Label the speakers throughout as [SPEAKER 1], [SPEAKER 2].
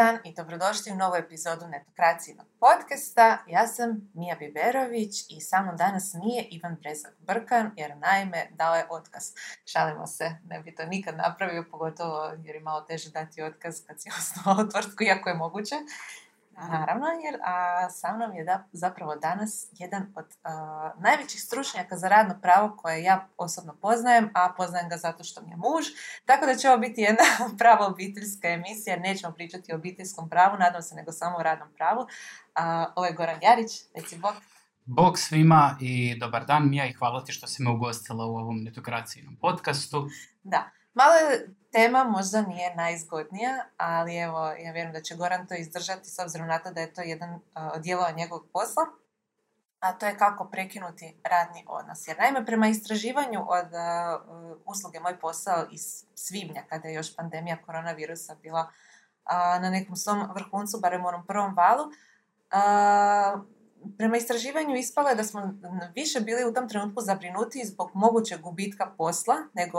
[SPEAKER 1] Dan i dobrodošli u novu epizodu Netokracijnog podcasta. Ja sam Mija Biberović i sa mnom danas nije Ivan Brezak Brkan jer naime dao je otkaz. Šalimo se, ne bi to nikad napravio, pogotovo jer je malo teže dati otkaz kad si osnovao tvrtku, iako je moguće. Naravno, jer a, sa mnom je da, zapravo danas jedan od a, najvećih stručnjaka za radno pravo koje ja osobno poznajem, a poznajem ga zato što mi je muž. Tako da će ovo biti jedna prava obiteljska emisija, nećemo pričati o obiteljskom pravu, nadam se nego samo o radnom pravu. A, ovo je Goran Jarić, reci bok.
[SPEAKER 2] Bog svima i dobar dan Mija i hvala ti što si me ugostila u ovom netokracijnom podcastu.
[SPEAKER 1] Da, Malo tema možda nije najzgodnija, ali evo, ja vjerujem da će Goran to izdržati s obzirom na to da je to jedan od dijelova njegovog posla, a to je kako prekinuti radni odnos. Jer naime, prema istraživanju od usluge Moj posao iz svibnja, kada je još pandemija koronavirusa bila na nekom svom vrhuncu, barem u onom prvom valu, prema istraživanju ispalo je da smo više bili u tom trenutku zabrinuti zbog mogućeg gubitka posla nego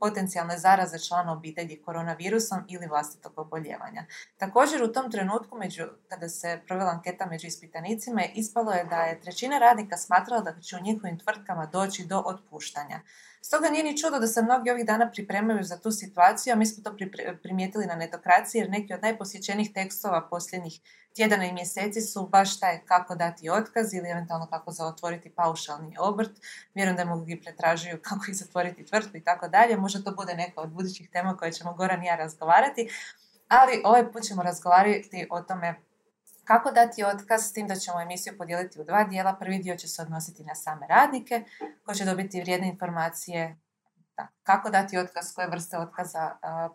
[SPEAKER 1] potencijalne zaraze člana obitelji koronavirusom ili vlastitog oboljevanja. Također u tom trenutku među, kada se provela anketa među ispitanicima ispalo je da je trećina radnika smatrala da će u njihovim tvrtkama doći do otpuštanja. Stoga nije ni čudo da se mnogi ovih dana pripremaju za tu situaciju, a mi smo to primijetili na netokraciji jer neki od najposjećenih tekstova posljednjih tjedana i mjeseci su baš taj kako dati otkaz ili eventualno kako zaotvoriti paušalni obrt. Vjerujem da mnogi pretražuju kako i zatvoriti tvrtku i tako dalje. Možda to bude neka od budućih tema koje ćemo Goran i ja razgovarati. Ali ovaj put ćemo razgovarati o tome kako dati otkaz, s tim da ćemo emisiju podijeliti u dva dijela. Prvi dio će se odnositi na same radnike, koji će dobiti vrijedne informacije da, kako dati otkaz, koje vrste otkaza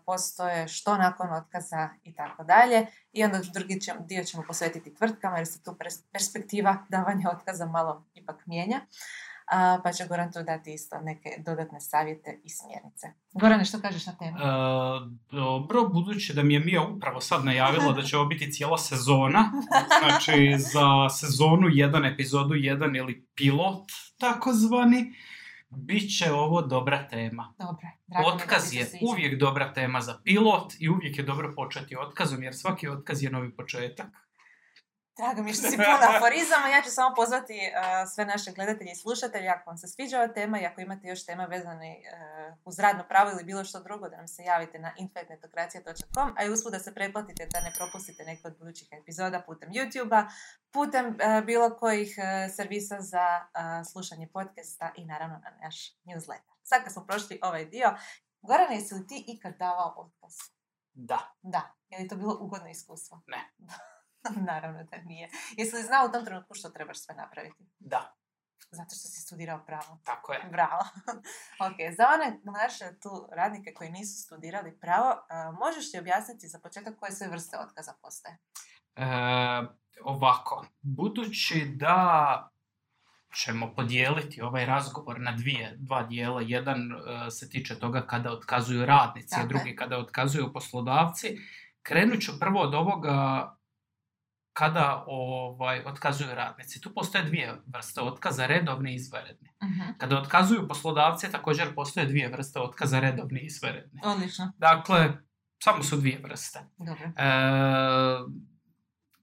[SPEAKER 1] postoje, što nakon otkaza i tako dalje. I onda drugi dio ćemo posvetiti tvrtkama jer se tu perspektiva davanja otkaza malo ipak mijenja a, pa će Goran tu dati isto neke dodatne savjete i smjernice. Gorane, što kažeš na temu? E,
[SPEAKER 2] dobro, budući da mi je Mija upravo sad najavila da će ovo biti cijela sezona, znači za sezonu jedan, epizodu jedan ili pilot takozvani, bit će ovo dobra tema.
[SPEAKER 1] Dobre,
[SPEAKER 2] Otkaz je uvijek dobra tema za pilot i uvijek je dobro početi otkazom, jer svaki otkaz je novi početak.
[SPEAKER 1] Drago mi što si puna aforizama. Ja ću samo pozvati uh, sve naše gledatelje i slušatelje ako vam se sviđa ova tema i ako imate još tema vezane uh, uz radno pravo ili bilo što drugo da nam se javite na infetnetokracija.com a i uspud da se pretplatite da ne propustite neke od budućih epizoda putem YouTube-a, putem uh, bilo kojih servisa za slušanje podcasta i naravno na naš newsletter. Sad kad smo prošli ovaj dio, Goran, jesi li ti ikad davao otkaz?
[SPEAKER 2] Da.
[SPEAKER 1] Da. Je li to bilo ugodno iskustvo?
[SPEAKER 2] Ne.
[SPEAKER 1] Naravno da nije. Jesi li znao u tom trenutku što trebaš sve napraviti?
[SPEAKER 2] Da.
[SPEAKER 1] Zato što si studirao pravo.
[SPEAKER 2] Tako je.
[SPEAKER 1] Bravo. ok, za one naše tu radnike koji nisu studirali pravo, uh, možeš ti objasniti za početak koje sve vrste otkaza postoje?
[SPEAKER 2] E, ovako, budući da ćemo podijeliti ovaj razgovor na dvije, dva dijela. Jedan uh, se tiče toga kada otkazuju radnici, a drugi kada otkazuju poslodavci. Krenut ću prvo od ovoga kada ovaj, otkazuju radnici. Tu postoje dvije vrste otkaza, redovni i izvanredni. Uh-huh. Kada otkazuju poslodavci, također postoje dvije vrste otkaza, redovni i izvanredni.
[SPEAKER 1] Odlično.
[SPEAKER 2] Dakle, samo su dvije vrste.
[SPEAKER 1] Dobro. E,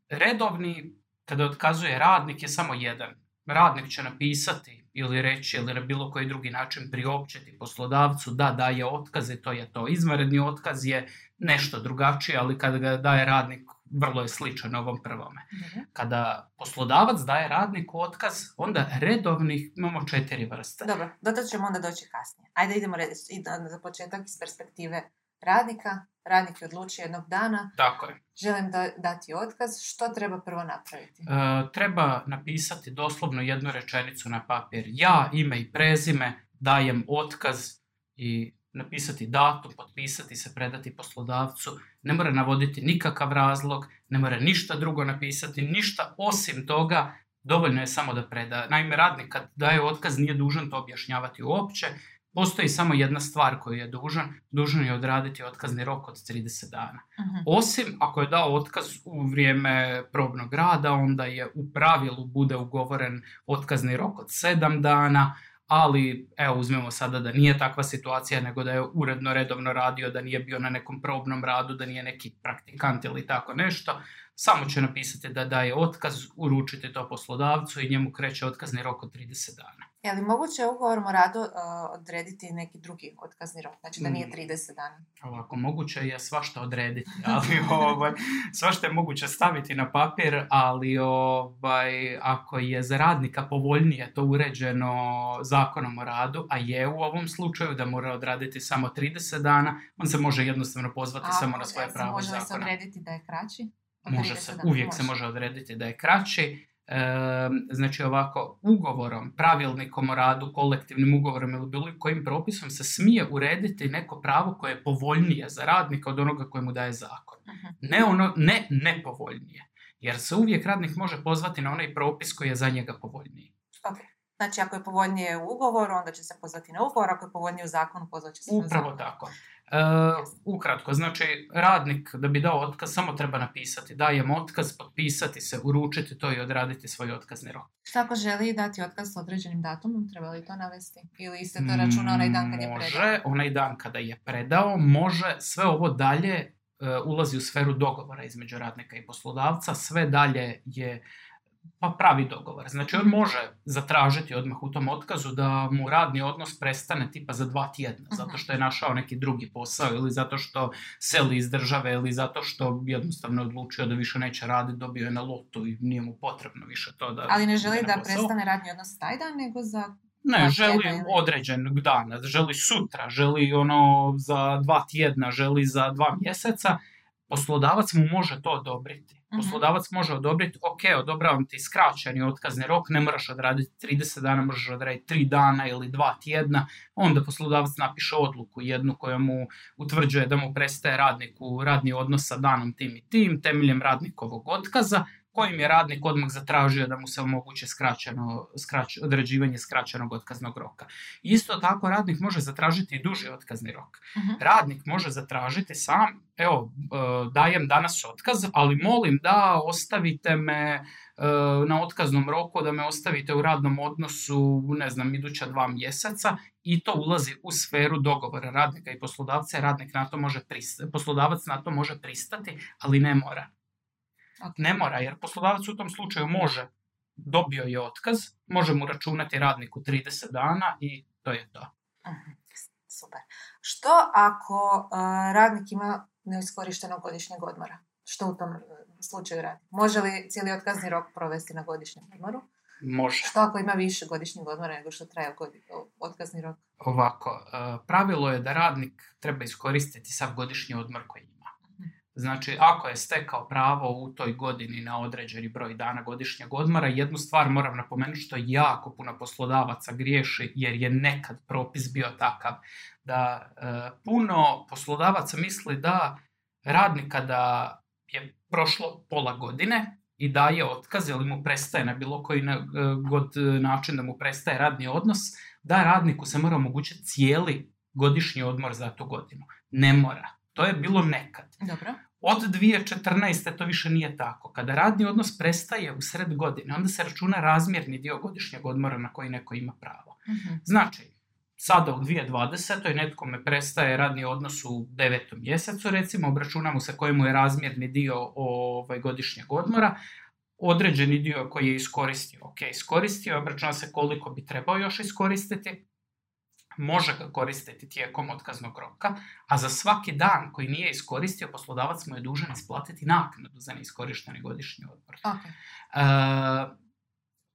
[SPEAKER 2] redovni, kada otkazuje radnik, je samo jedan. Radnik će napisati ili reći ili na bilo koji drugi način priopćiti poslodavcu da daje otkaz i to je to. Izvanredni otkaz je nešto drugačije, ali kada ga daje radnik vrlo je sličan ovom prvome. Kada poslodavac daje radniku otkaz, onda redovnih imamo četiri vrste.
[SPEAKER 1] Dobro, do to ćemo onda doći kasnije. Ajde idemo za početak iz perspektive radnika. Radnik je odlučio jednog dana.
[SPEAKER 2] Tako je.
[SPEAKER 1] Želim da, dati otkaz. Što treba prvo napraviti? E,
[SPEAKER 2] treba napisati doslovno jednu rečenicu na papir. Ja, ime i prezime, dajem otkaz i napisati datum, potpisati se, predati poslodavcu, ne mora navoditi nikakav razlog, ne mora ništa drugo napisati, ništa osim toga, dovoljno je samo da preda. Naime, radnik kad daje otkaz nije dužan to objašnjavati uopće, postoji samo jedna stvar koju je dužan, dužan je odraditi otkazni rok od 30 dana. Uh-huh. Osim ako je dao otkaz u vrijeme probnog rada, onda je u pravilu bude ugovoren otkazni rok od 7 dana, ali evo uzmemo sada da nije takva situacija nego da je uredno redovno radio, da nije bio na nekom probnom radu, da nije neki praktikant ili tako nešto, samo će napisati da daje otkaz, uručite to poslodavcu i njemu kreće otkazni rok od 30 dana.
[SPEAKER 1] Je li moguće ugovorom o radu uh, odrediti neki drugi otkazni rok, znači da nije 30
[SPEAKER 2] Mm.
[SPEAKER 1] dana?
[SPEAKER 2] Ovako, moguće je svašta odrediti, ali ovaj, svašta je moguće staviti na papir, ali ovaj, ako je za radnika povoljnije to uređeno zakonom o radu, a je u ovom slučaju da mora odraditi samo 30 dana, on se može jednostavno pozvati
[SPEAKER 1] A
[SPEAKER 2] samo na svoje pravo
[SPEAKER 1] Može li se
[SPEAKER 2] zakona.
[SPEAKER 1] odrediti da je kraći? od
[SPEAKER 2] Može
[SPEAKER 1] 30
[SPEAKER 2] se,
[SPEAKER 1] dana?
[SPEAKER 2] uvijek se može odrediti da je kraći. Znači ovako, ugovorom, pravilnikom o radu, kolektivnim ugovorom ili bilo kojim propisom se smije urediti neko pravo koje je povoljnije za radnika od onoga koje mu daje zakon. Ne ono, ne nepovoljnije. Jer se uvijek radnik može pozvati na onaj propis koji je za njega povoljniji.
[SPEAKER 1] Ok. Znači, ako je povoljnije u ugovoru, onda će se pozvati na ugovor, ako je povoljnije u zakonu, pozvat će se na
[SPEAKER 2] Upravo
[SPEAKER 1] zakon.
[SPEAKER 2] tako. E, ukratko, znači radnik da bi dao otkaz samo treba napisati dajem otkaz, potpisati se, uručiti to i odraditi svoj otkazni rok.
[SPEAKER 1] Šta ako želi dati otkaz s određenim datumom, treba li to navesti? Ili se to računa onaj dan kad je predao?
[SPEAKER 2] Može, onaj dan kada je predao, može, sve ovo dalje e, ulazi u sferu dogovora između radnika i poslodavca, sve dalje je pa pravi dogovor. Znači on može zatražiti odmah u tom otkazu da mu radni odnos prestane tipa za dva tjedna,
[SPEAKER 1] Mhm.
[SPEAKER 2] zato što je našao neki drugi posao ili zato što seli iz države ili zato što jednostavno je odlučio da više neće raditi, dobio je na lotu i nije mu potrebno više to da...
[SPEAKER 1] Ali ne želi da
[SPEAKER 2] posao.
[SPEAKER 1] prestane radni odnos taj dan, nego za...
[SPEAKER 2] Ne, želi određenog dana, želi sutra, želi ono za dva tjedna, želi za dva mjeseca. Poslodavac mu može to odobriti.
[SPEAKER 1] Mhm.
[SPEAKER 2] Poslodavac može odobriti, ok, odobravam ti skraćeni otkazni rok, ne moraš odraditi 30 dana, možeš odraditi 3 dana ili 2 tjedna. Onda poslodavac napiše odluku jednu koja mu utvrđuje da mu prestaje radniku radni odnos sa danom tim i tim, temeljem radnikovog otkaza, kojim je radnik odmah zatražio da mu se omogući skraćeno, skrać, određivanje skraćenog otkaznog roka. Isto tako radnik može zatražiti i duži otkazni rok.
[SPEAKER 1] Mhm.
[SPEAKER 2] Radnik može zatražiti sam, evo, e, dajem danas otkaz, ali molim da ostavite me e, na otkaznom roku, da me ostavite u radnom odnosu, ne znam, iduća dva mjeseca i to ulazi u sferu dogovora radnika i poslodavca, radnik na to može pristati, poslodavac na to može pristati, ali ne mora. Ne mora, jer poslodavac u tom slučaju može, dobio je otkaz, može mu računati radniku 30 dana i to je to.
[SPEAKER 1] Mhm. Super. Što ako uh, radnik ima neiskorištenog godišnjeg odmora? Što u tom uh, slučaju radi? Može li cijeli otkazni rok provesti na godišnjem odmoru?
[SPEAKER 2] Može.
[SPEAKER 1] Što ako ima više godišnjeg odmora nego što traje otkazni rok?
[SPEAKER 2] Ovako, e, pravilo je da radnik treba iskoristiti sav godišnji odmor koji. Znači, ako je stekao pravo u toj godini na određeni broj dana godišnjeg odmora, jednu stvar moram napomenuti što jako puno poslodavaca griješi, jer je nekad propis bio takav da e, puno poslodavaca misli da radnik kada je prošlo pola godine i daje otkaz ili mu prestaje na bilo koji na, e, god način da mu prestaje radni odnos, da radniku se mora omogućiti cijeli godišnji odmor za tu godinu. Ne mora. To je bilo nekad.
[SPEAKER 1] Dobro.
[SPEAKER 2] Od 2014. to više nije tako. Kada radni odnos prestaje u sred godine, onda se računa razmjerni dio godišnjeg odmora na koji neko ima pravo.
[SPEAKER 1] Mhm.
[SPEAKER 2] Znači, sada u 2020. netkome prestaje radni odnos u devetom mjesecu, recimo, obračunamo se kojemu je razmjerni dio ovaj, godišnjeg odmora, određeni dio koji je iskoristio, ok, iskoristio, obračuna se koliko bi trebao još iskoristiti, može ga koristiti tijekom otkaznog roka, a za svaki dan koji nije iskoristio, poslodavac mu je dužan isplatiti naknadu za neiskorišteni godišnji odmor.
[SPEAKER 1] Ok.
[SPEAKER 2] E,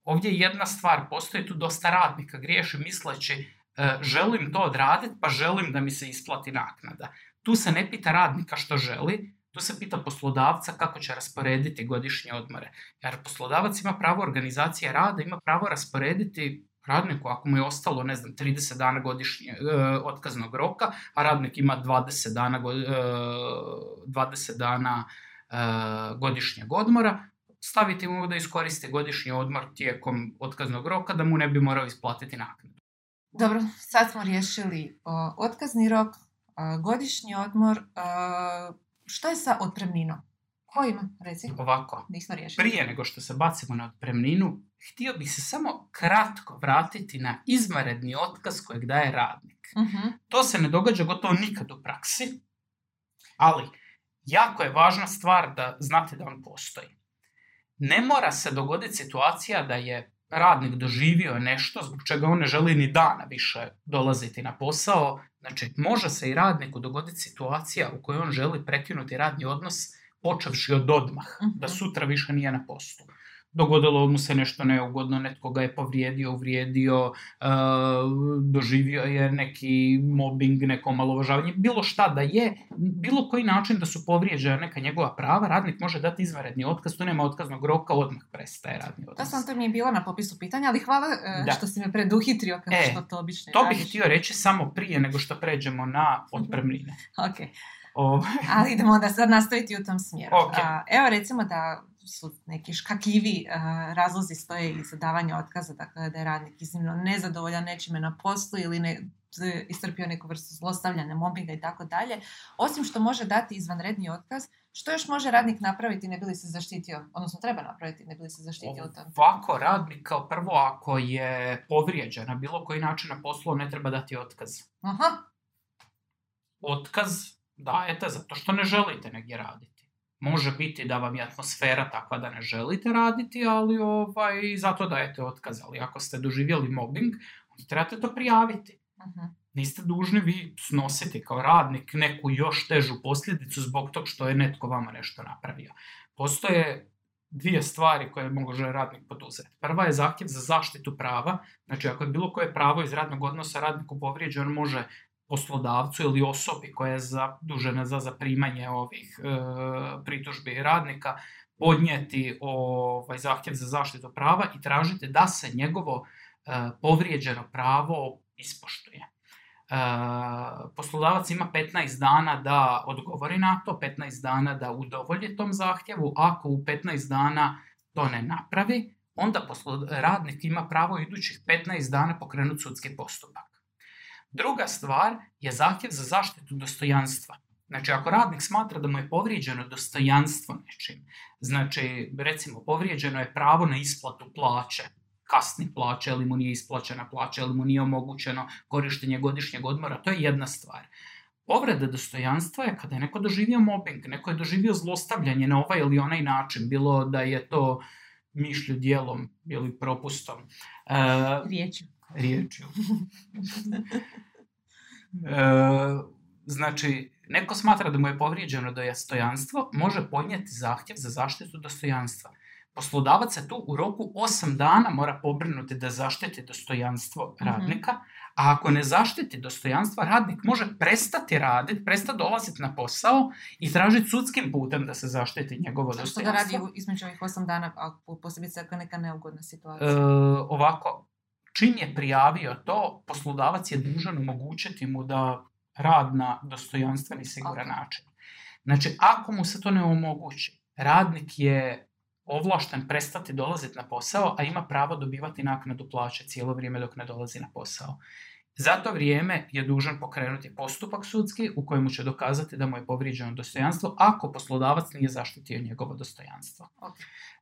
[SPEAKER 2] ovdje je jedna stvar, postoji tu dosta radnika, griješi misleći e, želim to odraditi pa želim da mi se isplati naknada. Tu se ne pita radnika što želi, tu se pita poslodavca kako će rasporediti godišnje odmore. Jer poslodavac ima pravo organizacije rada, ima pravo rasporediti radniku ako mu je ostalo, ne znam, 30 dana godišnje e, otkaznog roka, a radnik ima 20 dana, go- e, 20 dana e, godišnjeg odmora, staviti mu da iskoristi godišnji odmor tijekom otkaznog roka da mu ne bi morao isplatiti naknadu.
[SPEAKER 1] Dobro, sad smo riješili o, otkazni rok, o, godišnji odmor. o, što je sa otpremninom? Ko ima, reci?
[SPEAKER 2] Ovako,
[SPEAKER 1] Nismo riješili.
[SPEAKER 2] prije nego što se bacimo na otpremninu, htio bih se samo kratko vratiti na izvanredni otkaz kojeg daje radnik.
[SPEAKER 1] Mhm.
[SPEAKER 2] To se ne događa gotovo nikad u praksi, ali jako je važna stvar da znate da on postoji. Ne mora se dogoditi situacija da je radnik doživio nešto zbog čega on ne želi ni dana više dolaziti na posao. Znači, može se i radniku dogoditi situacija u kojoj on želi prekinuti radni odnos počevši od odmah,
[SPEAKER 1] Mhm.
[SPEAKER 2] da sutra više nije na poslu. Dogodilo mu se nešto neugodno, netko ga je povrijedio, uvrijedio, e, doživio je neki mobbing, neko omalovažavanje, bilo šta da je, bilo koji način da su povrijeđena neka njegova prava, radnik može dati izvanredni otkaz, tu nema otkaznog roka, odmah prestaje radni otkaz.
[SPEAKER 1] sam to mi je bilo na popisu pitanja, ali hvala e,
[SPEAKER 2] Da.
[SPEAKER 1] što si me preduhitrio kao
[SPEAKER 2] E,
[SPEAKER 1] što to obično
[SPEAKER 2] To bih
[SPEAKER 1] radiš.
[SPEAKER 2] htio reći samo prije nego što pređemo na otpremnine.
[SPEAKER 1] Ok,
[SPEAKER 2] O,
[SPEAKER 1] ali idemo onda sad nastaviti u tom smjeru.
[SPEAKER 2] Ok.
[SPEAKER 1] A, evo recimo da su neki škakljivi razlozi stoje iz davanja otkaza, dakle da je radnik iznimno nezadovoljan nečime na poslu ili ne, istrpio neku vrstu zlostavljanja, mobbinga i tako dalje. Osim što može dati izvanredni otkaz, što još može radnik napraviti ne bi li se zaštitio, odnosno treba napraviti ne bi li se zaštitio u tom?
[SPEAKER 2] Ovako radnik kao prvo ako je povrijeđen na bilo koji način na poslu ne treba dati otkaz.
[SPEAKER 1] Aha,
[SPEAKER 2] Otkaz dajete zato što ne želite negdje raditi. Može biti da vam je atmosfera takva da ne želite raditi, ali ovaj, zato dajete otkaz. Ali ako ste doživjeli mobbing, onda trebate to prijaviti.
[SPEAKER 1] mhm.
[SPEAKER 2] Niste dužni vi snositi kao radnik neku još težu posljedicu zbog tog što je netko vama nešto napravio. Postoje dvije stvari koje može radnik poduzeti. Prva je zahtjev za zaštitu prava. Znači ako je bilo koje pravo iz radnog odnosa radniku povrijeđen, on može poslodavcu ili osobi koja je zadužena za zaprimanje ovih e, pritužbi radnika podnijeti ovaj zahtjev za zaštitu prava i tražiti da se njegovo e, povrijeđeno pravo ispoštuje. E, poslodavac ima 15 dana da odgovori na to, 15 dana da udovolji tom zahtjevu. Ako u 15 dana to ne napravi, onda radnik ima pravo idućih 15 dana pokrenuti sudski postupak. Druga stvar je zahtjev za zaštitu dostojanstva. Znači, ako radnik smatra da mu je povrijeđeno dostojanstvo nečim, znači, recimo, povrijeđeno je pravo na isplatu plaće, kasni plaće, ili mu nije isplaćena plaća, ili mu nije omogućeno korištenje godišnjeg odmora, to je jedna stvar. Povreda dostojanstva je kada je neko doživio mobbing, neko je doživio zlostavljanje na ovaj ili onaj način, bilo da je to mišlju, dijelom ili propustom. E.
[SPEAKER 1] riječju.
[SPEAKER 2] E, znači, neko smatra da mu je povrijeđeno dostojanstvo, može podnijeti zahtjev za zaštitu dostojanstva. Poslodavac se tu u roku 8 dana mora pobrinuti da zaštiti dostojanstvo
[SPEAKER 1] Mhm.
[SPEAKER 2] radnika, a ako ne zaštiti dostojanstva, radnik može prestati raditi, prestati dolaziti na posao i tražiti sudskim putem da se zaštiti njegovo
[SPEAKER 1] Što da
[SPEAKER 2] dostojanstvo.
[SPEAKER 1] radi između ovih osam dana, a po- posebice ako je neka neugodna
[SPEAKER 2] E,
[SPEAKER 1] situacija?
[SPEAKER 2] ovako, čim je prijavio to, poslodavac je dužan omogućiti mu da rad na dostojanstven i siguran način. Znači, ako mu se to ne omogući, radnik je ovlašten prestati dolaziti na posao, a ima pravo dobivati naknadu plaće cijelo vrijeme dok ne dolazi na posao. Za to vrijeme je dužan pokrenuti postupak sudski u kojemu će dokazati da mu je povrijeđeno dostojanstvo ako poslodavac nije zaštitio njegovo dostojanstvo.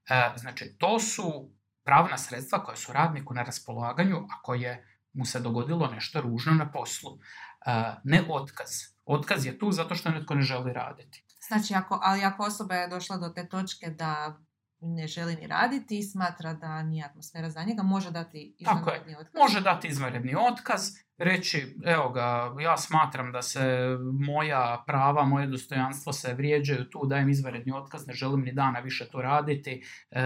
[SPEAKER 2] E, znači, to su pravna sredstva koja su radniku na raspolaganju ako je mu se dogodilo nešto ružno na poslu. E, ne otkaz. Otkaz je tu zato što netko ne želi raditi.
[SPEAKER 1] Znači, ako, ali ako osoba je došla do te točke da ne želi ni raditi i smatra da nije atmosfera za njega, može dati
[SPEAKER 2] Tako je.
[SPEAKER 1] izvanredni otkaz.
[SPEAKER 2] Može dati izvanredni otkaz, reći, evo ga, ja smatram da se moja prava, moje dostojanstvo se vrijeđaju tu, dajem izvanredni otkaz, ne želim ni dana više to raditi. E,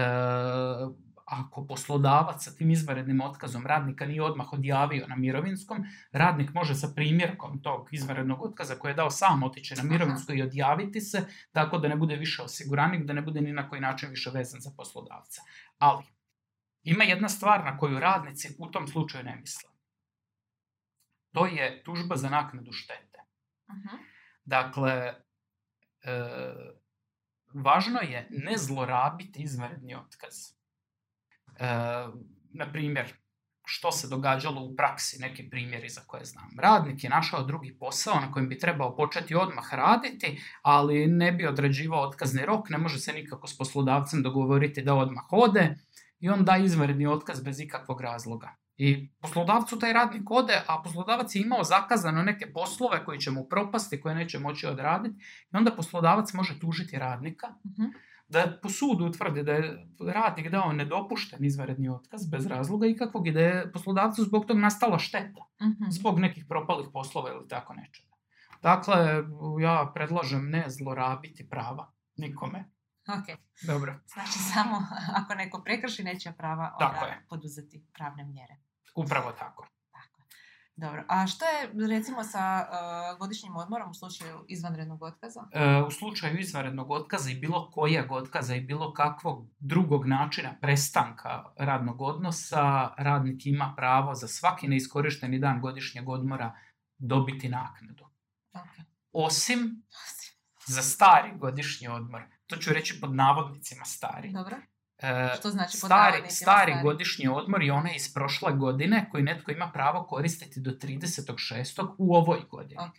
[SPEAKER 2] ako poslodavac sa tim izvanrednim otkazom radnika nije odmah odjavio na mirovinskom, radnik može sa primjerkom tog izvanrednog otkaza koji je dao sam otići na mirovinsko i odjaviti se, tako da ne bude više osiguranik, da ne bude ni na koji način više vezan za poslodavca. Ali, ima jedna stvar na koju radnici u tom slučaju ne misle. To je tužba za naknadu štete. Dakle, e, važno je ne zlorabiti izvanredni otkaz. E, na primjer, što se događalo u praksi, neki primjeri za koje znam. Radnik je našao drugi posao na kojem bi trebao početi odmah raditi, ali ne bi određivao otkazni rok, ne može se nikako s poslodavcem dogovoriti da odmah ode i on da izvanredni otkaz bez ikakvog razloga. I poslodavcu taj radnik ode, a poslodavac je imao zakazano neke poslove koji će mu propasti, koje neće moći odraditi i onda poslodavac može tužiti radnika
[SPEAKER 1] Mhm.
[SPEAKER 2] Da po sudu utvrdi da je radnik dao nedopušten izvanredni otkaz bez razloga ikakvog i da je poslodavcu zbog tog nastala šteta,
[SPEAKER 1] Mhm.
[SPEAKER 2] zbog nekih propalih poslova ili tako nečega. Dakle, ja predlažem ne zlorabiti prava nikome.
[SPEAKER 1] Ok,
[SPEAKER 2] Dobro,
[SPEAKER 1] znači samo ako neko prekrši nečija prava, onda poduzeti pravne mjere.
[SPEAKER 2] upravo tako.
[SPEAKER 1] Dobro, a što je recimo sa uh, godišnjim odmorom u slučaju izvanrednog otkaza?
[SPEAKER 2] E, u slučaju izvanrednog otkaza i bilo kojeg otkaza i bilo kakvog drugog načina prestanka radnog odnosa, radnik ima pravo za svaki neiskorišteni dan godišnjeg odmora dobiti naknadu.
[SPEAKER 1] Ok.
[SPEAKER 2] Osim za stari godišnji odmor. To ću reći pod navodnicima stari.
[SPEAKER 1] Dobro, što znači
[SPEAKER 2] stari, stari godišnji odmor je onaj iz prošle godine koji netko ima pravo koristiti do 36. u ovoj godini.
[SPEAKER 1] Ok,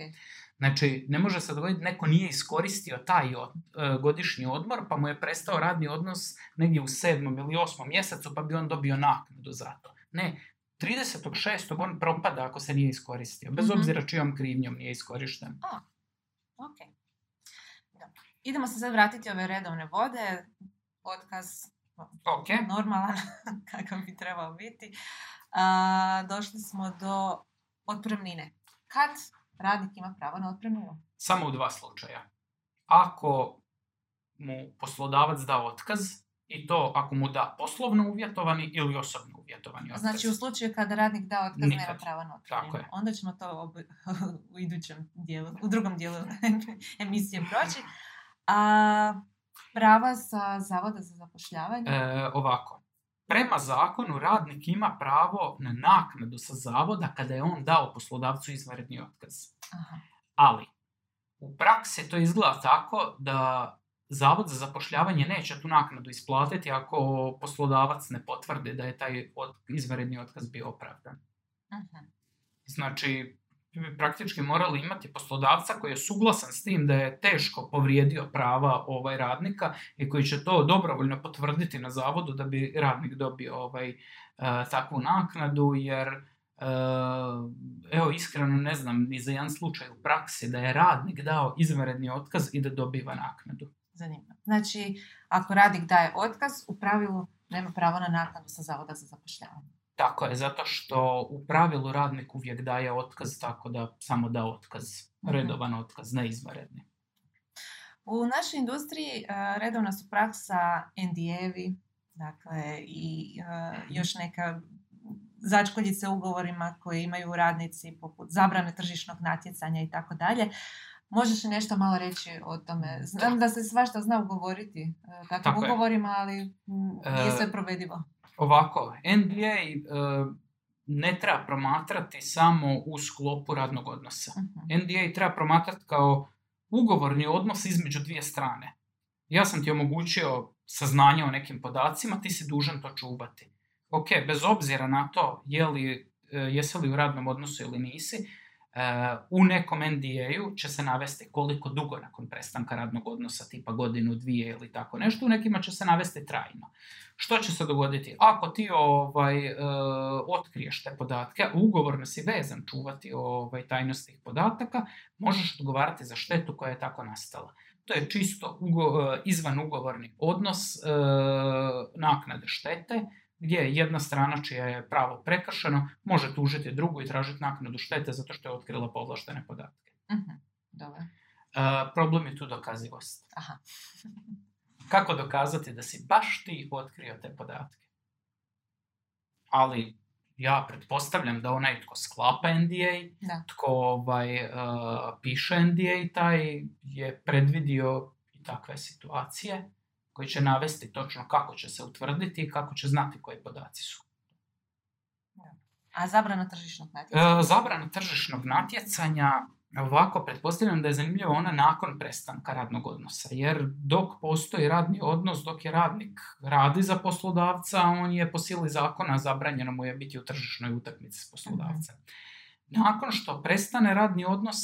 [SPEAKER 2] Znači, ne može se dogoditi neko nije iskoristio taj od- e, godišnji odmor, pa mu je prestao radni odnos negdje u sedmom ili osmom mjesecu, pa bi on dobio naknadu za to. Ne, 36. on propada ako se nije iskoristio, bez
[SPEAKER 1] Mhm.
[SPEAKER 2] obzira čijom krivnjom nije iskorišten.
[SPEAKER 1] ok. Dobro. Idemo se sad vratiti ove redovne vode. Otkaz
[SPEAKER 2] Ok,
[SPEAKER 1] normalan, kakav bi trebao biti. A, došli smo do otpremnine. Kad radnik ima pravo na otpremninu?
[SPEAKER 2] samo u dva slučaja. Ako mu poslodavac da otkaz, i to ako mu da poslovno uvjetovani ili osobno uvjetovani otkaz.
[SPEAKER 1] Znači u slučaju kada radnik da otkaz nema
[SPEAKER 2] Nikad.
[SPEAKER 1] prava na otpremninu. Onda ćemo to ob- u idućem dijelu, u drugom dijelu emisije proći. A prava sa Zavoda za zapošljavanje?
[SPEAKER 2] E, ovako, prema zakonu radnik ima pravo na naknadu sa zavoda kada je on dao poslodavcu izvanredni otkaz.
[SPEAKER 1] Aha.
[SPEAKER 2] Ali, u praksi to izgleda tako da Zavod za zapošljavanje neće tu naknadu isplatiti ako poslodavac ne potvrdi da je taj izvanredni otkaz bio opravdan.
[SPEAKER 1] Mhm.
[SPEAKER 2] Znači, mi bi praktički morali imati poslodavca koji je suglasan s tim da je teško povrijedio prava ovaj radnika i koji će to dobrovoljno potvrditi na zavodu da bi radnik dobio ovaj, e, takvu naknadu, jer e, evo iskreno ne znam ni za jedan slučaj u praksi da je radnik dao izvanredni otkaz i da dobiva naknadu.
[SPEAKER 1] Zanimljivo. Znači, ako radnik daje otkaz, u pravilu nema pravo na naknadu sa Zavoda za zapošljavanje.
[SPEAKER 2] Tako je, zato što u pravilu radnik uvijek daje otkaz tako da samo da otkaz,
[SPEAKER 1] Mhm.
[SPEAKER 2] redovan otkaz, ne izvanredni.
[SPEAKER 1] U našoj industriji e, redovna su praksa NDA-evi, dakle i e, još neka začkoljice ugovorima koje imaju radnici poput zabrane tržišnog natjecanja i tako dalje. Možeš li nešto malo reći o tome? Znam da se svašta zna ugovoriti e, takvim
[SPEAKER 2] Tako je.
[SPEAKER 1] ugovorima, ali nije sve provedivo.
[SPEAKER 2] Ovako, NDA e, ne treba promatrati samo u sklopu radnog odnosa.
[SPEAKER 1] Mhm.
[SPEAKER 2] NDA treba promatrati kao ugovorni odnos između dvije strane. Ja sam ti omogućio saznanje o nekim podacima, ti si dužan to čuvati. Ok, bez obzira na to je li, e, jesi li u radnom odnosu ili nisi, u nekom NDA-u će se navesti koliko dugo nakon prestanka radnog odnosa, tipa godinu, dvije ili tako nešto, u nekima će se navesti trajno. Što će se dogoditi? Ako ti ovaj, e, otkriješ te podatke, ugovorno si vezan čuvati ovaj, tajnost tih podataka, možeš odgovarati za štetu koja je tako nastala. To je čisto ugo, e, izvan ugovorni odnos e, naknade štete, gdje jedna strana čije je pravo prekršeno može tužiti drugu i tražiti naknadu štete zato što je otkrila povlaštene podatke.
[SPEAKER 1] Dobro.
[SPEAKER 2] E, problem je tu dokazivost.
[SPEAKER 1] Aha.
[SPEAKER 2] Kako dokazati da si baš ti otkrio te podatke? Ali ja pretpostavljam da onaj tko sklapa NDA,
[SPEAKER 1] Da.
[SPEAKER 2] tko ovaj, e, piše NDA, taj je predvidio i takve situacije koji će navesti točno kako će se utvrditi i kako će znati koji podaci su.
[SPEAKER 1] A zabrana tržišnog natjecanja?
[SPEAKER 2] E, zabrana tržišnog natjecanja Ovako, pretpostavljam da je zanimljiva ona nakon prestanka radnog odnosa, jer dok postoji radni odnos, dok je radnik radi za poslodavca, on je po sili zakona zabranjeno mu je biti u tržišnoj utakmici s poslodavcem. Nakon što prestane radni odnos,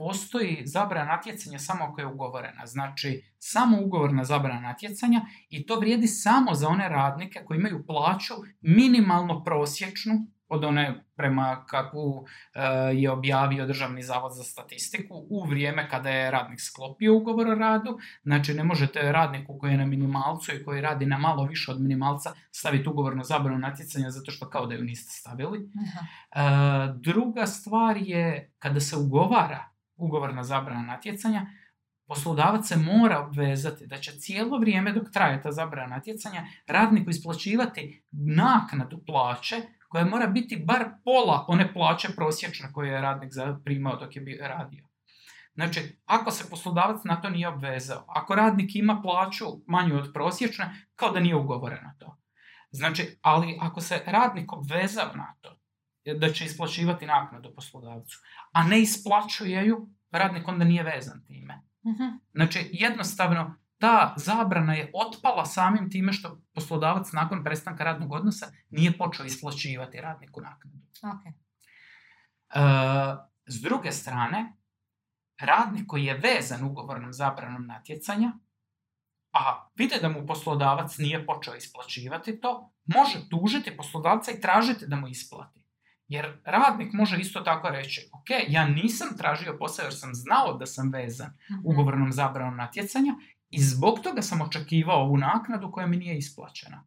[SPEAKER 2] postoji zabrana natjecanja samo ako je ugovorena. Znači, samo ugovorna zabrana natjecanja i to vrijedi samo za one radnike koji imaju plaću minimalno prosječnu od one prema kakvu e, je objavio Državni zavod za statistiku u vrijeme kada je radnik sklopio ugovor o radu. Znači ne možete radniku koji je na minimalcu i koji radi na malo više od minimalca staviti ugovor na zabranu natjecanja zato što kao da ju niste stavili. E, druga stvar je kada se ugovara ugovor na zabranu natjecanja, poslodavac se mora obvezati da će cijelo vrijeme dok traje ta zabrana natjecanja radniku isplaćivati naknadu plaće koja mora biti bar pola one plaće prosječne koje je radnik primao dok je radio. Znači, ako se poslodavac na to nije obvezao, ako radnik ima plaću manju od prosječne, kao da nije ugovoreno to. Znači, ali ako se radnik obvezao na to, da će isplaćivati naknadu poslodavcu, a ne isplaćuje ju, radnik onda nije vezan time. Mhm. Znači, jednostavno, ta zabrana je otpala samim time što poslodavac nakon prestanka radnog odnosa nije počeo isplaćivati radniku naknadu.
[SPEAKER 1] Okay.
[SPEAKER 2] E, s druge strane, radnik koji je vezan ugovornom zabranom natjecanja, a vide da mu poslodavac nije počeo isplaćivati to, može tužiti poslodavca i tražiti da mu isplati. Jer radnik može isto tako reći, ok, ja nisam tražio posao jer sam znao da sam vezan mhm. ugovornom zabranom natjecanja i zbog toga sam očekivao ovu naknadu koja mi nije isplaćena.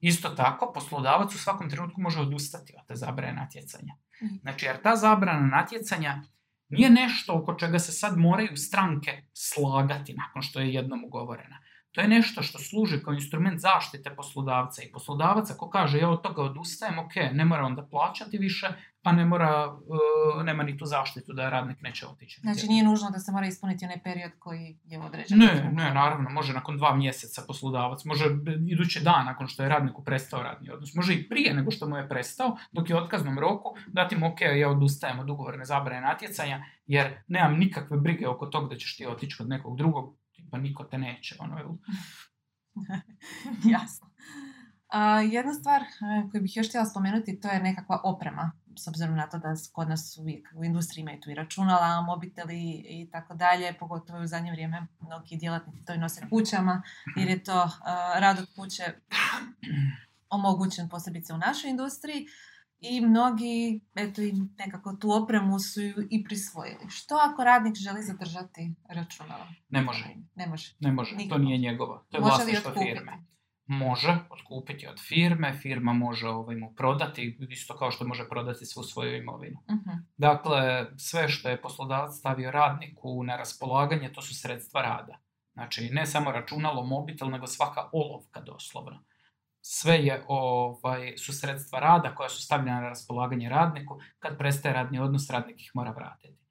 [SPEAKER 2] Isto tako, poslodavac u svakom trenutku može odustati od te zabrane natjecanja. Mhm. Znači, jer ta zabrana natjecanja nije nešto oko čega se sad moraju stranke slagati nakon što je jednom ugovorena. To je nešto što služi kao instrument zaštite poslodavca i poslodavac ako kaže ja od toga odustajem, ok, ne mora onda plaćati više, pa ne mora, uh, nema ni tu zaštitu da radnik neće otići.
[SPEAKER 1] Znači nije nužno da se mora ispuniti onaj period koji je određen?
[SPEAKER 2] Ne, ne, naravno, može nakon dva mjeseca poslodavac, može idući dan nakon što je radniku prestao radni odnos, može i prije nego što mu je prestao, dok je u otkaznom roku, dati mu ok, ja odustajem od ugovorne zabrane natjecanja, jer nemam nikakve brige oko tog da ćeš ti otići kod nekog drugog, pa niko te neće. Ono,
[SPEAKER 1] Jasno. jedna stvar e, koju bih još htjela spomenuti, to je nekakva oprema, s obzirom na to da kod nas uvijek u industriji imaju tu i računala, mobiteli i tako dalje, pogotovo u zadnje vrijeme mnogi djelatnici to i nose kućama, jer je to uh, rad od kuće omogućen posebice u našoj industriji i mnogi eto, i nekako tu opremu su i prisvojili. Što ako radnik želi zadržati računalo?
[SPEAKER 2] Ne može.
[SPEAKER 1] Ne može.
[SPEAKER 2] Ne može, to nije njegovo. To je može vlasništvo firme. Može otkupiti od firme, firma može ovaj, mu prodati, isto kao što može prodati svu svoju imovinu. uh Dakle, sve što je poslodavac stavio radniku na raspolaganje, to su sredstva rada. Znači, ne samo računalo, mobitel, nego svaka olovka doslovno sve je, ovaj, su sredstva rada koja su stavljena na raspolaganje radniku. Kad prestaje radni odnos, radnik ih mora vratiti.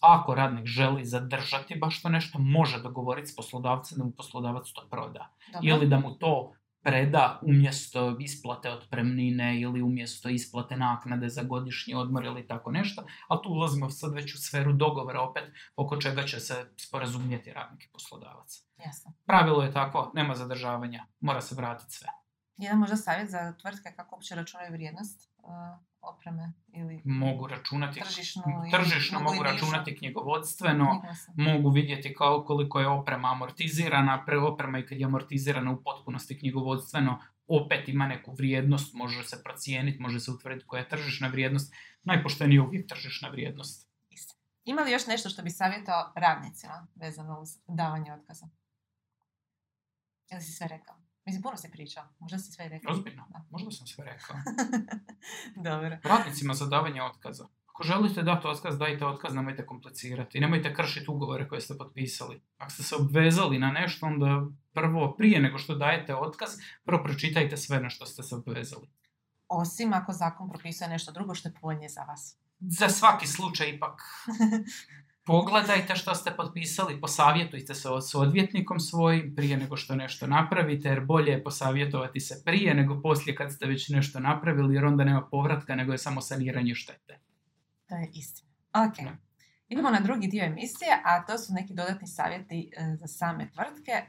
[SPEAKER 2] Ako radnik želi zadržati baš to nešto, može dogovoriti s poslodavcem da mu poslodavac to proda. Ili da mu to preda umjesto isplate otpremnine ili umjesto isplate naknade za godišnji odmor ili tako nešto, ali tu ulazimo sad već u sferu dogovora opet oko čega će se sporazumjeti radnik i poslodavac. Pravilo je tako, nema zadržavanja, mora se vratiti sve.
[SPEAKER 1] Jedan možda savjet za tvrtke kako uopće računaju vrijednost uh, opreme ili
[SPEAKER 2] mogu računati
[SPEAKER 1] tržišno,
[SPEAKER 2] tržišno mogu računati knjigovodstveno, mogu vidjeti kao koliko je oprema amortizirana, pre oprema i kad je amortizirana u potpunosti knjigovodstveno, opet ima neku vrijednost, može se procijeniti, može se utvrditi koja je tržišna vrijednost, najpoštenije je uvijek tržišna vrijednost.
[SPEAKER 1] Ima li još nešto što bi savjetao radnicima vezano uz davanje otkaza? Jel si sve rekao? Mislim, puno se priča. Možda si sve rekao.
[SPEAKER 2] Ozbiljno? Da. Možda sam sve rekao.
[SPEAKER 1] Dobro.
[SPEAKER 2] Radnicima za davanje otkaza. Ako želite dati otkaz, dajte otkaz, nemojte komplicirati. Nemojte kršiti ugovore koje ste potpisali. Ako ste se obvezali na nešto, onda prvo, prije nego što dajete otkaz, prvo pročitajte sve na što ste se obvezali.
[SPEAKER 1] Osim ako zakon propisuje nešto drugo što je povoljnije za vas.
[SPEAKER 2] Za svaki slučaj ipak. pogledajte što ste potpisali, posavjetujte se s odvjetnikom svojim prije nego što nešto napravite, jer bolje je posavjetovati se prije nego poslije kad ste već nešto napravili, jer onda nema povratka, nego je samo saniranje štete.
[SPEAKER 1] To je istina. Ok. Idemo na drugi dio emisije, a to su neki dodatni savjeti e, za same tvrtke. E,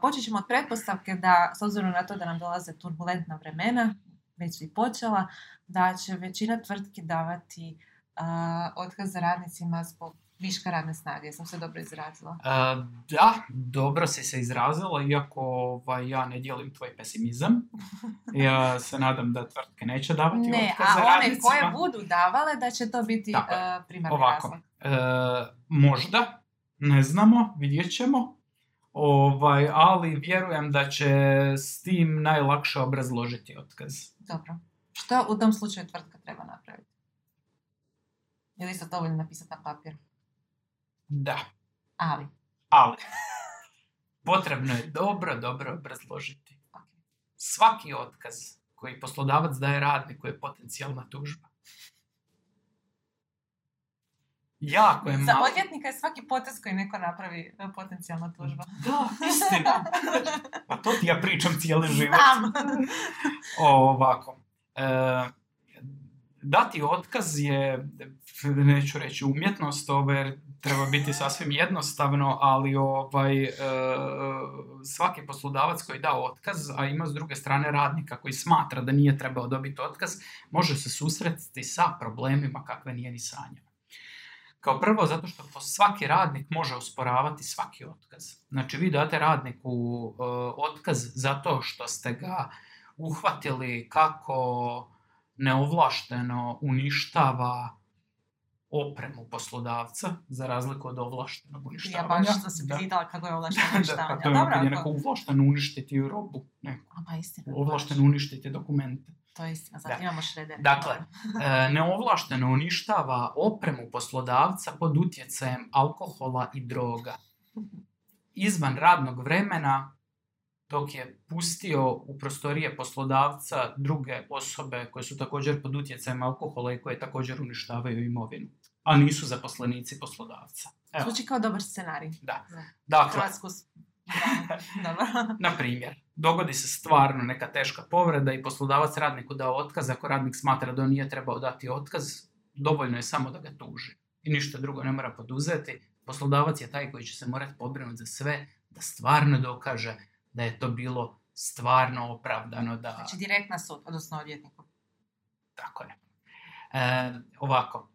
[SPEAKER 1] počet ćemo od pretpostavke da, s obzirom na to da nam dolaze turbulentna vremena, već su i počela, da će većina tvrtki davati uh, otkaz radnicima zbog viška radne snage. Jesam se dobro izrazila?
[SPEAKER 2] Uh, da, dobro si se izrazila, iako ovaj, ja ne dijelim tvoj pesimizam. Ja se nadam da tvrtke neće davati
[SPEAKER 1] ne, a one
[SPEAKER 2] radnicima.
[SPEAKER 1] koje budu davale da će to biti
[SPEAKER 2] Tako
[SPEAKER 1] uh, primarni
[SPEAKER 2] Ovako,
[SPEAKER 1] razlog.
[SPEAKER 2] e, možda, ne znamo, vidjet ćemo, ovaj, ali vjerujem da će s tim najlakše obrazložiti otkaz.
[SPEAKER 1] Dobro. Što u tom slučaju tvrtka treba napraviti? Ili se dovoljno napisati na papir?
[SPEAKER 2] Da,
[SPEAKER 1] Ali,
[SPEAKER 2] ali potrebno je dobro, dobro obrazložiti. Svaki otkaz koji poslodavac daje radniku je potencijalna tužba. Jako je
[SPEAKER 1] Za
[SPEAKER 2] malo...
[SPEAKER 1] odvjetnika je svaki potez koji neko napravi e, potencijalna tužba.
[SPEAKER 2] Da, istina. Pa to ti ja pričam cijeli život.
[SPEAKER 1] Znam.
[SPEAKER 2] Ovako. E, dati otkaz je, neću reći umjetnost, ovo jer treba biti sasvim jednostavno, ali ovaj, e, svaki poslodavac koji da otkaz, a ima s druge strane radnika koji smatra da nije trebao dobiti otkaz, može se susretiti sa problemima kakve nije ni sanjao. Kao prvo, zato što svaki radnik može osporavati svaki otkaz. Znači, vi date radniku e, otkaz zato što ste ga uhvatili kako neovlašteno uništava opremu poslodavca, za razliku od ovlaštenog
[SPEAKER 1] Ja
[SPEAKER 2] uništavanja.
[SPEAKER 1] baš sam se
[SPEAKER 2] Da.
[SPEAKER 1] pitala kako je ovlašteno
[SPEAKER 2] Da,
[SPEAKER 1] uništavanje.
[SPEAKER 2] pa to je
[SPEAKER 1] Dobro,
[SPEAKER 2] kad je neko ovlašten uništiti robu, neko
[SPEAKER 1] A pa istina.
[SPEAKER 2] ovlašten uništiti dokumente.
[SPEAKER 1] To je istina, zato
[SPEAKER 2] Da.
[SPEAKER 1] imamo šreder.
[SPEAKER 2] Dakle, e, neovlašteno uništava opremu poslodavca pod utjecajem alkohola i droga. Izvan radnog vremena, dok je pustio u prostorije poslodavca druge osobe koje su također pod utjecajem alkohola i koje također uništavaju imovinu, a nisu zaposlenici poslodavca. Evo,
[SPEAKER 1] Zvuči kao dobar scenarij.
[SPEAKER 2] da. Dakle. Na primjer, dogodi se stvarno neka teška povreda i poslodavac radniku dao otkaz, ako radnik smatra da on nije trebao dati otkaz, dovoljno je samo da ga tuži. I ništa drugo ne mora poduzeti. Poslodavac je taj koji će se morati pobrinuti za sve, da stvarno dokaže da je to bilo stvarno opravdano, da...
[SPEAKER 1] Znači direkt na sud, odnosno odvjetniku.
[SPEAKER 2] Tako je. E, ovako,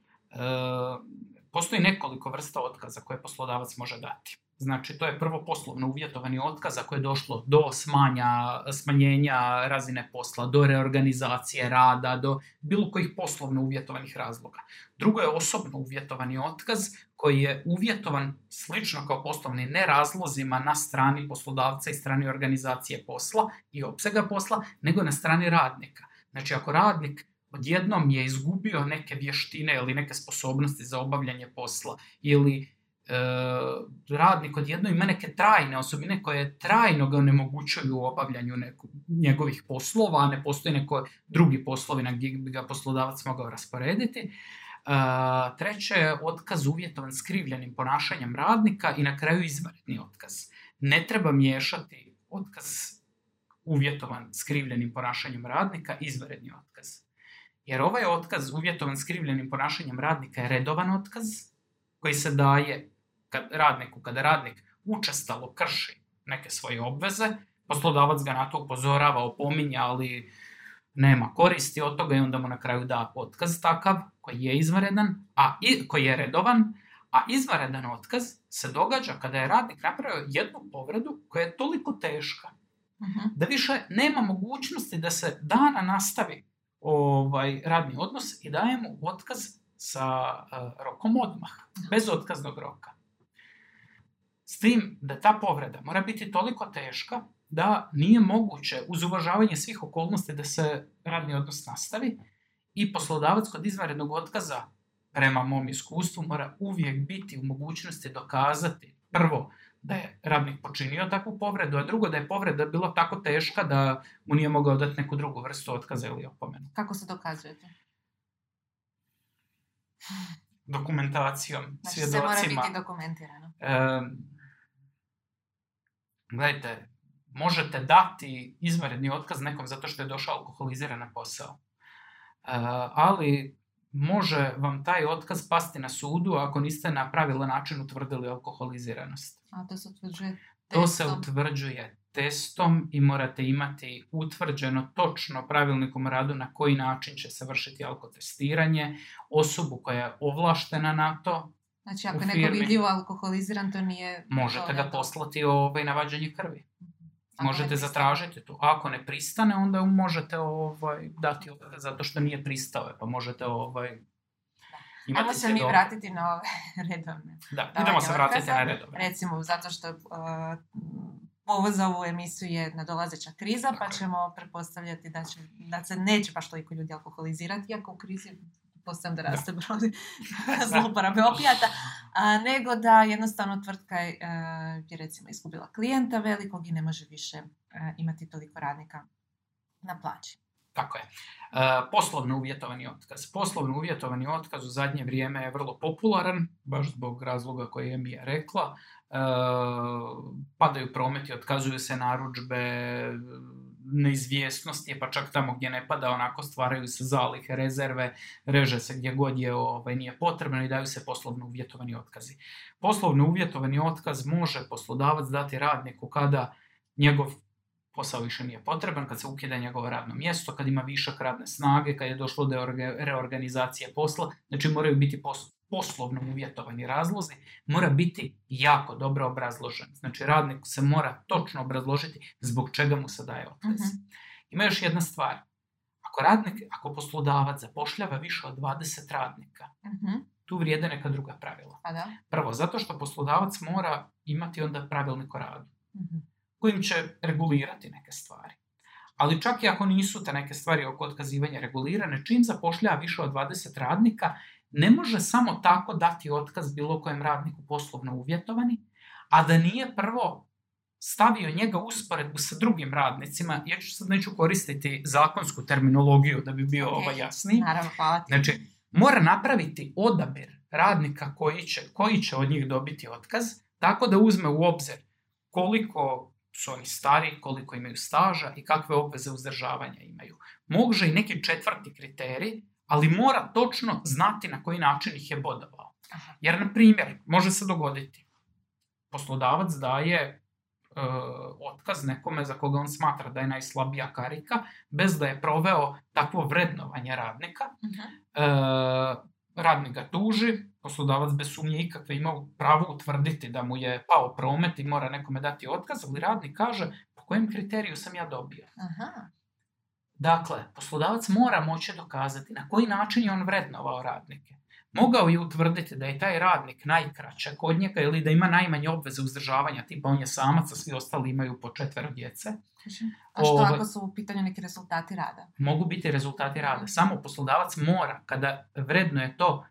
[SPEAKER 2] postoji nekoliko vrsta otkaza koje poslodavac može dati. Znači, to je prvo poslovno uvjetovani otkaz ako je došlo do smanja, smanjenja razine posla, do reorganizacije rada, do bilo kojih poslovno uvjetovanih razloga. Drugo je osobno uvjetovani otkaz koji je uvjetovan slično kao poslovni ne razlozima na strani poslodavca i strani organizacije posla i opsega posla, nego na strani radnika. Znači, ako radnik odjednom je izgubio neke vještine ili neke sposobnosti za obavljanje posla ili e, radnik odjednom ima neke trajne osobine koje trajno ga onemogućuju u obavljanju neku, njegovih poslova, a ne postoji neko drugi poslovi na gdje bi ga poslodavac mogao rasporediti. E, treće je otkaz uvjetovan skrivljenim ponašanjem radnika i na kraju izvanredni otkaz. Ne treba miješati otkaz uvjetovan skrivljenim ponašanjem radnika i izvanredni otkaz. Jer ovaj otkaz uvjetovan skrivljenim ponašanjem radnika je redovan otkaz koji se daje kad radniku, kada radnik učestalo krši neke svoje obveze, poslodavac ga na to upozorava, opominja, ali nema koristi od toga i onda mu na kraju da otkaz takav koji je izvanredan, a i, koji je redovan, a izvanredan otkaz se događa kada je radnik napravio jednu povredu koja je toliko teška
[SPEAKER 1] Mhm.
[SPEAKER 2] da više nema mogućnosti da se dana nastavi ovaj radni odnos i daje mu otkaz sa uh, rokom odmah, bez otkaznog roka. S tim da ta povreda mora biti toliko teška da nije moguće uz uvažavanje svih okolnosti da se radni odnos nastavi i poslodavac kod izvanrednog otkaza prema mom iskustvu mora uvijek biti u mogućnosti dokazati prvo da je radnik počinio takvu povredu, a drugo da je povreda bila tako teška da mu nije mogao dati neku drugu vrstu otkaza ili opomenu.
[SPEAKER 1] Kako se dokazujete?
[SPEAKER 2] Dokumentacijom,
[SPEAKER 1] Znači sve mora
[SPEAKER 2] svjedocima.
[SPEAKER 1] biti dokumentirano.
[SPEAKER 2] Em, gledajte, možete dati izvanredni otkaz nekom zato što je došao alkoholiziran na posao. E, ali može vam taj otkaz pasti na sudu ako niste na pravilan način utvrdili alkoholiziranost.
[SPEAKER 1] A to se utvrđuje
[SPEAKER 2] To se
[SPEAKER 1] testom?
[SPEAKER 2] utvrđuje testom i morate imati utvrđeno točno pravilnikom radu na koji način će se vršiti alkotestiranje, osobu koja je ovlaštena na to,
[SPEAKER 1] Znači, ako je neko vidljivo alkoholiziran, to nije...
[SPEAKER 2] možete ga poslati ovaj, na vađenje krvi.
[SPEAKER 1] Ako
[SPEAKER 2] Možete zatražiti to. Ako ne pristane, onda možete ovaj, dati otkaz zato što nije pristao, pa možete ovaj, imati
[SPEAKER 1] Ajmo se mi
[SPEAKER 2] svjedoka.
[SPEAKER 1] vratiti na ove redovne.
[SPEAKER 2] Da, idemo se vratiti na redove.
[SPEAKER 1] Recimo, zato što uh, ovo za ovu emisiju je nadolazeća kriza, pa
[SPEAKER 2] Tako je.
[SPEAKER 1] ćemo pretpostavljati da, će, da se neće baš toliko ljudi alkoholizirati, iako u krizi postavljam da raste broj zlouporabe opijata, a, nego da jednostavno tvrtka je, e, je recimo izgubila klijenta velikog i ne može više e, imati toliko radnika na plaći.
[SPEAKER 2] Tako je. E, poslovno uvjetovani otkaz. Poslovno uvjetovani otkaz u zadnje vrijeme je vrlo popularan, baš zbog razloga koje je Mija rekla. E, padaju prometi, otkazuju se narudžbe, neizvjesnost je, pa čak tamo gdje ne pada, onako stvaraju se zalihe, rezerve, reže se gdje god je ovaj, nije potrebno i daju se poslovno uvjetovani otkazi. Poslovno uvjetovani otkaz može poslodavac dati radniku kada njegov posao više nije potreban, kad se ukida njegovo radno mjesto, kad ima višak radne snage, kad je došlo do orga- reorganizacije posla, znači moraju biti poslovno uvjetovani razlozi, mora biti jako dobro obrazložen. Znači radnik se mora točno obrazložiti zbog čega mu se daje otkaz.
[SPEAKER 1] Mhm.
[SPEAKER 2] Ima još jedna stvar. Ako radnik, ako poslodavac zapošljava više od 20 radnika,
[SPEAKER 1] Mhm,
[SPEAKER 2] tu vrijede neka druga pravila.
[SPEAKER 1] Pa da.
[SPEAKER 2] Prvo, zato što poslodavac mora imati onda pravilnik o radu
[SPEAKER 1] Mhm.
[SPEAKER 2] kojim će regulirati neke stvari. Ali čak i ako nisu te neke stvari oko otkazivanja regulirane, čim zapošljava više od 20 radnika, ne može samo tako dati otkaz bilo kojem radniku poslovno uvjetovani, a da nije prvo stavio njega usporedbu sa drugim radnicima. Ja ću sad neću koristiti zakonsku terminologiju da bi bio
[SPEAKER 1] Ok.
[SPEAKER 2] ovaj jasniji.
[SPEAKER 1] Naravno, hvala ti.
[SPEAKER 2] Znači, mora napraviti odabir radnika koji će, koji će od njih dobiti otkaz, tako da uzme u obzir koliko su oni stari, koliko imaju staža i kakve obveze uzdržavanja imaju. Može i neki četvrti kriterij, ali mora točno znati na koji način ih je bodovao. Jer, na primjer, može se dogoditi, poslodavac daje e, otkaz nekome za koga on smatra da je najslabija karika, bez da je proveo takvo vrednovanje radnika,
[SPEAKER 1] Mhm.
[SPEAKER 2] E, radnik ga tuži, poslodavac bez sumnje ikakve ima pravo utvrditi da mu je pao promet i mora nekome dati otkaz, ali radnik kaže po kojem kriteriju sam ja dobio.
[SPEAKER 1] Aha.
[SPEAKER 2] Dakle, poslodavac mora moći dokazati na koji način je on vrednovao radnike. Mogao je utvrditi da je taj radnik najkraće kod njega ili da ima najmanje obveze uzdržavanja, tipa on je samac, a svi ostali imaju po četvero djece.
[SPEAKER 1] A što
[SPEAKER 2] Ovaj-
[SPEAKER 1] ako su u pitanju neki rezultati rada?
[SPEAKER 2] mogu biti rezultati rada. Samo poslodavac mora, kada vrednuje to,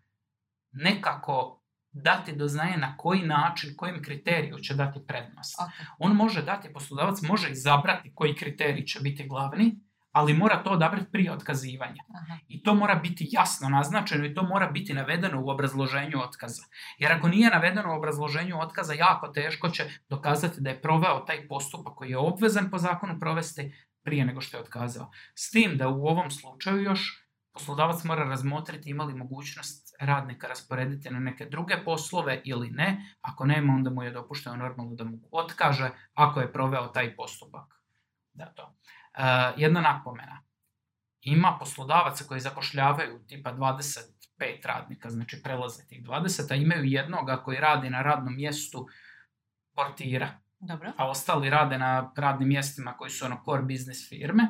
[SPEAKER 2] nekako dati do znanja na koji način, kojim kriteriju će dati prednost. On može dati, poslodavac može izabrati koji kriterij će biti glavni, ali mora to odabrati prije otkazivanja.
[SPEAKER 1] Aha.
[SPEAKER 2] I to mora biti jasno naznačeno i to mora biti navedeno u obrazloženju otkaza. Jer ako nije navedeno u obrazloženju otkaza, jako teško će dokazati da je proveo taj postupak koji je obvezan po zakonu provesti prije nego što je otkazao. S tim da u ovom slučaju još poslodavac mora razmotriti ima li mogućnost radnika rasporediti na neke druge poslove ili ne. Ako nema, onda mu je dopušteno normalno da mu otkaže ako je proveo taj postupak. Da to. E, jedna napomena. Ima poslodavaca koji zapošljavaju tipa 25 radnika, znači prelaze tih 20, a imaju jednoga koji radi na radnom mjestu portira,
[SPEAKER 1] Dobro.
[SPEAKER 2] a ostali rade na radnim mjestima koji su ono core business firme.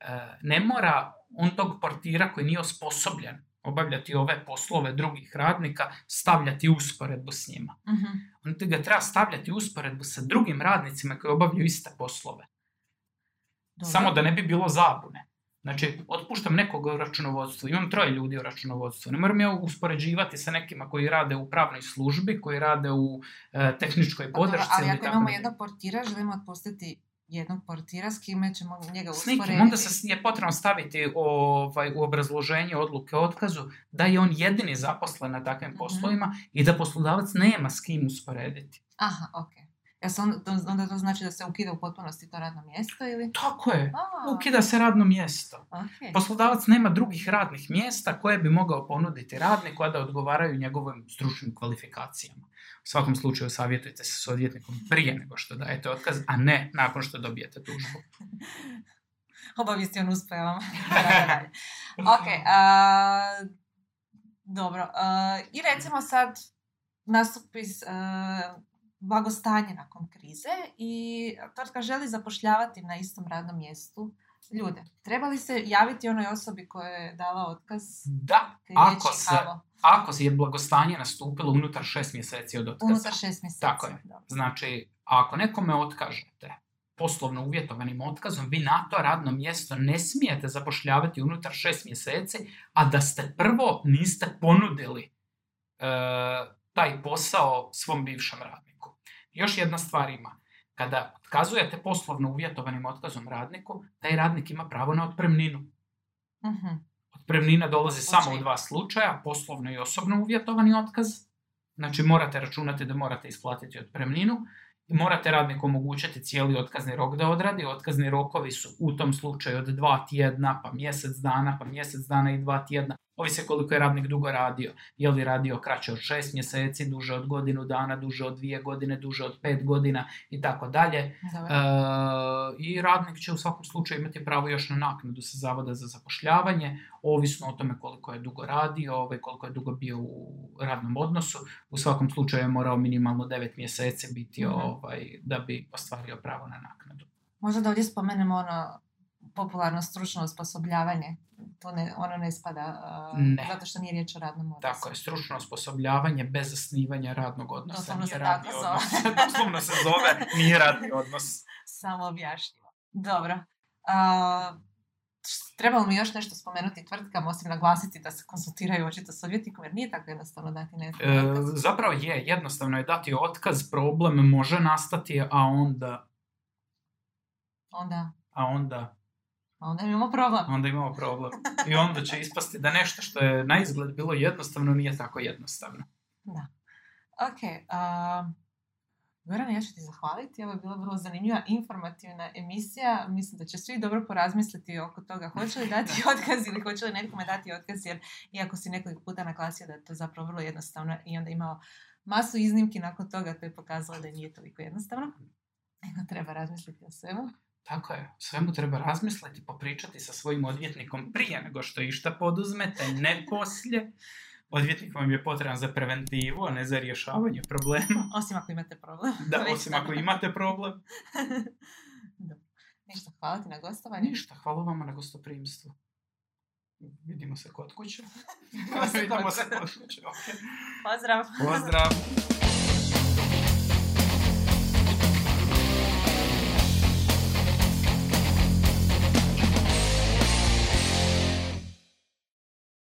[SPEAKER 2] E, ne mora on tog portira koji nije osposobljen obavljati ove poslove drugih radnika, stavljati usporedbu s njima.
[SPEAKER 1] Mhm.
[SPEAKER 2] On ga treba stavljati usporedbu sa drugim radnicima koji obavljaju iste poslove.
[SPEAKER 1] Dobro.
[SPEAKER 2] Samo da ne bi bilo zabune. Znači, otpuštam nekoga u računovodstvu, imam troje ljudi u računovodstvu. Ne moram ja uspoređivati sa nekima koji rade u pravnoj službi, koji rade u e, tehničkoj podršci.
[SPEAKER 1] ali ako imamo jednog portira, želimo otpustiti jednog portira, s kime ćemo njega
[SPEAKER 2] S
[SPEAKER 1] usporediti.
[SPEAKER 2] nikim, onda se je potrebno staviti ovaj, u obrazloženje odluke o otkazu da je on jedini zaposlen na takvim
[SPEAKER 1] Mhm.
[SPEAKER 2] poslovima i da poslodavac nema s kim usporediti.
[SPEAKER 1] Aha, ok. Jel se onda, onda to znači da se ukida u potpunosti to radno mjesto ili?
[SPEAKER 2] Tako je.
[SPEAKER 1] A,
[SPEAKER 2] Ukida se radno mjesto.
[SPEAKER 1] ok.
[SPEAKER 2] Poslodavac nema drugih radnih mjesta koje bi mogao ponuditi radniku, a da odgovaraju njegovim stručnim kvalifikacijama. U svakom slučaju savjetujte se s odvjetnikom prije nego što dajete otkaz, a ne nakon što dobijete tužbu.
[SPEAKER 1] Obavijesti o nuspojavama. Da, da, dalje. ok, a, dobro. a, I recimo sad nastupi a, blagostanje nakon krize i tvrtka želi zapošljavati na istom radnom mjestu ljude. Treba li se javiti onoj osobi koja je dala otkaz?
[SPEAKER 2] Da, ako se,
[SPEAKER 1] halo,
[SPEAKER 2] ako je blagostanje nastupilo unutar šest mjeseci od otkaza.
[SPEAKER 1] Unutar šest mjeseci.
[SPEAKER 2] Tako je.
[SPEAKER 1] Dobro.
[SPEAKER 2] Znači, ako nekome otkažete poslovno uvjetovanim otkazom, vi na to radno mjesto ne smijete zapošljavati unutar šest mjeseci, a da ste prvo niste ponudili e, taj posao svom bivšem radniku. Još jedna stvar ima. Kada otkazujete poslovno uvjetovanim otkazom radniku, taj radnik ima pravo na otpremninu.
[SPEAKER 1] Mhm.
[SPEAKER 2] Otpremnina dolazi samo u
[SPEAKER 1] Slučaj.
[SPEAKER 2] dva slučaja, poslovno i osobno uvjetovani otkaz. Znači morate računati da morate isplatiti otpremninu i morate radniku omogućiti cijeli otkazni rok da odradi. Otkazni rokovi su u tom slučaju od dva tjedna, pa mjesec dana, pa mjesec dana i dva tjedna. Ovisi koliko je radnik dugo radio. Je li radio kraće od šest mjeseci, duže od godinu dana, duže od dvije godine, duže od pet godina i tako dalje. E, I radnik će u svakom slučaju imati pravo još na naknadu sa Zavoda za zapošljavanje, ovisno o tome koliko je dugo radio, ovaj, koliko je dugo bio u radnom odnosu. U svakom slučaju je morao minimalno 9 mjeseci biti
[SPEAKER 1] Mhm.
[SPEAKER 2] ovaj, da bi ostvario pravo na naknadu.
[SPEAKER 1] Možda da ovdje spomenemo ono popularno stručno osposobljavanje. To ne, ono ne spada, a,
[SPEAKER 2] Ne.
[SPEAKER 1] zato što nije riječ o radnom odnosu.
[SPEAKER 2] Tako je, stručno osposobljavanje bez zasnivanja radnog odnosa.
[SPEAKER 1] Doslovno
[SPEAKER 2] nije
[SPEAKER 1] se
[SPEAKER 2] radni
[SPEAKER 1] tako
[SPEAKER 2] odnos.
[SPEAKER 1] zove.
[SPEAKER 2] Doslovno se zove, nije radni odnos.
[SPEAKER 1] Samo objašnjivo. Dobro. A, š- treba li mi još nešto spomenuti tvrtkama, osim naglasiti da se konsultiraju očito s odvjetnikom, jer nije tako jednostavno dati netko
[SPEAKER 2] E, zapravo je, jednostavno je dati otkaz, problem može nastati, a onda,
[SPEAKER 1] Onda,
[SPEAKER 2] a onda
[SPEAKER 1] onda imamo problem.
[SPEAKER 2] onda imamo problem. I onda će ispasti da nešto što je na izgled bilo jednostavno nije tako jednostavno.
[SPEAKER 1] Da. Ok. a, Goran, ja ću ti zahvaliti. Ovo je bila vrlo zanimljiva, informativna emisija. Mislim da će svi dobro porazmisliti oko toga hoće li dati otkaz ili hoće li nekome dati otkaz, jer iako si nekoliko puta naglasio da je to zapravo vrlo jednostavno i onda imao masu iznimki nakon toga, to je pokazalo da nije toliko jednostavno. Nego treba razmisliti o svemu.
[SPEAKER 2] Tako je, svemu treba razmisliti, popričati sa svojim odvjetnikom prije nego što išta poduzmete, ne poslije. Odvjetnik vam je potreban za preventivu, a ne za rješavanje problema.
[SPEAKER 1] Osim ako imate problem.
[SPEAKER 2] Da, osim ako imate problem.
[SPEAKER 1] Dobro. Ništa, hvala ti na gostovanju.
[SPEAKER 2] Ništa, hvala vama na gostoprimstvu. Vidimo se kod kuće.
[SPEAKER 1] Vidimo se kod kuće.
[SPEAKER 2] kod kuće, ok.
[SPEAKER 1] Pozdrav.
[SPEAKER 2] Pozdrav.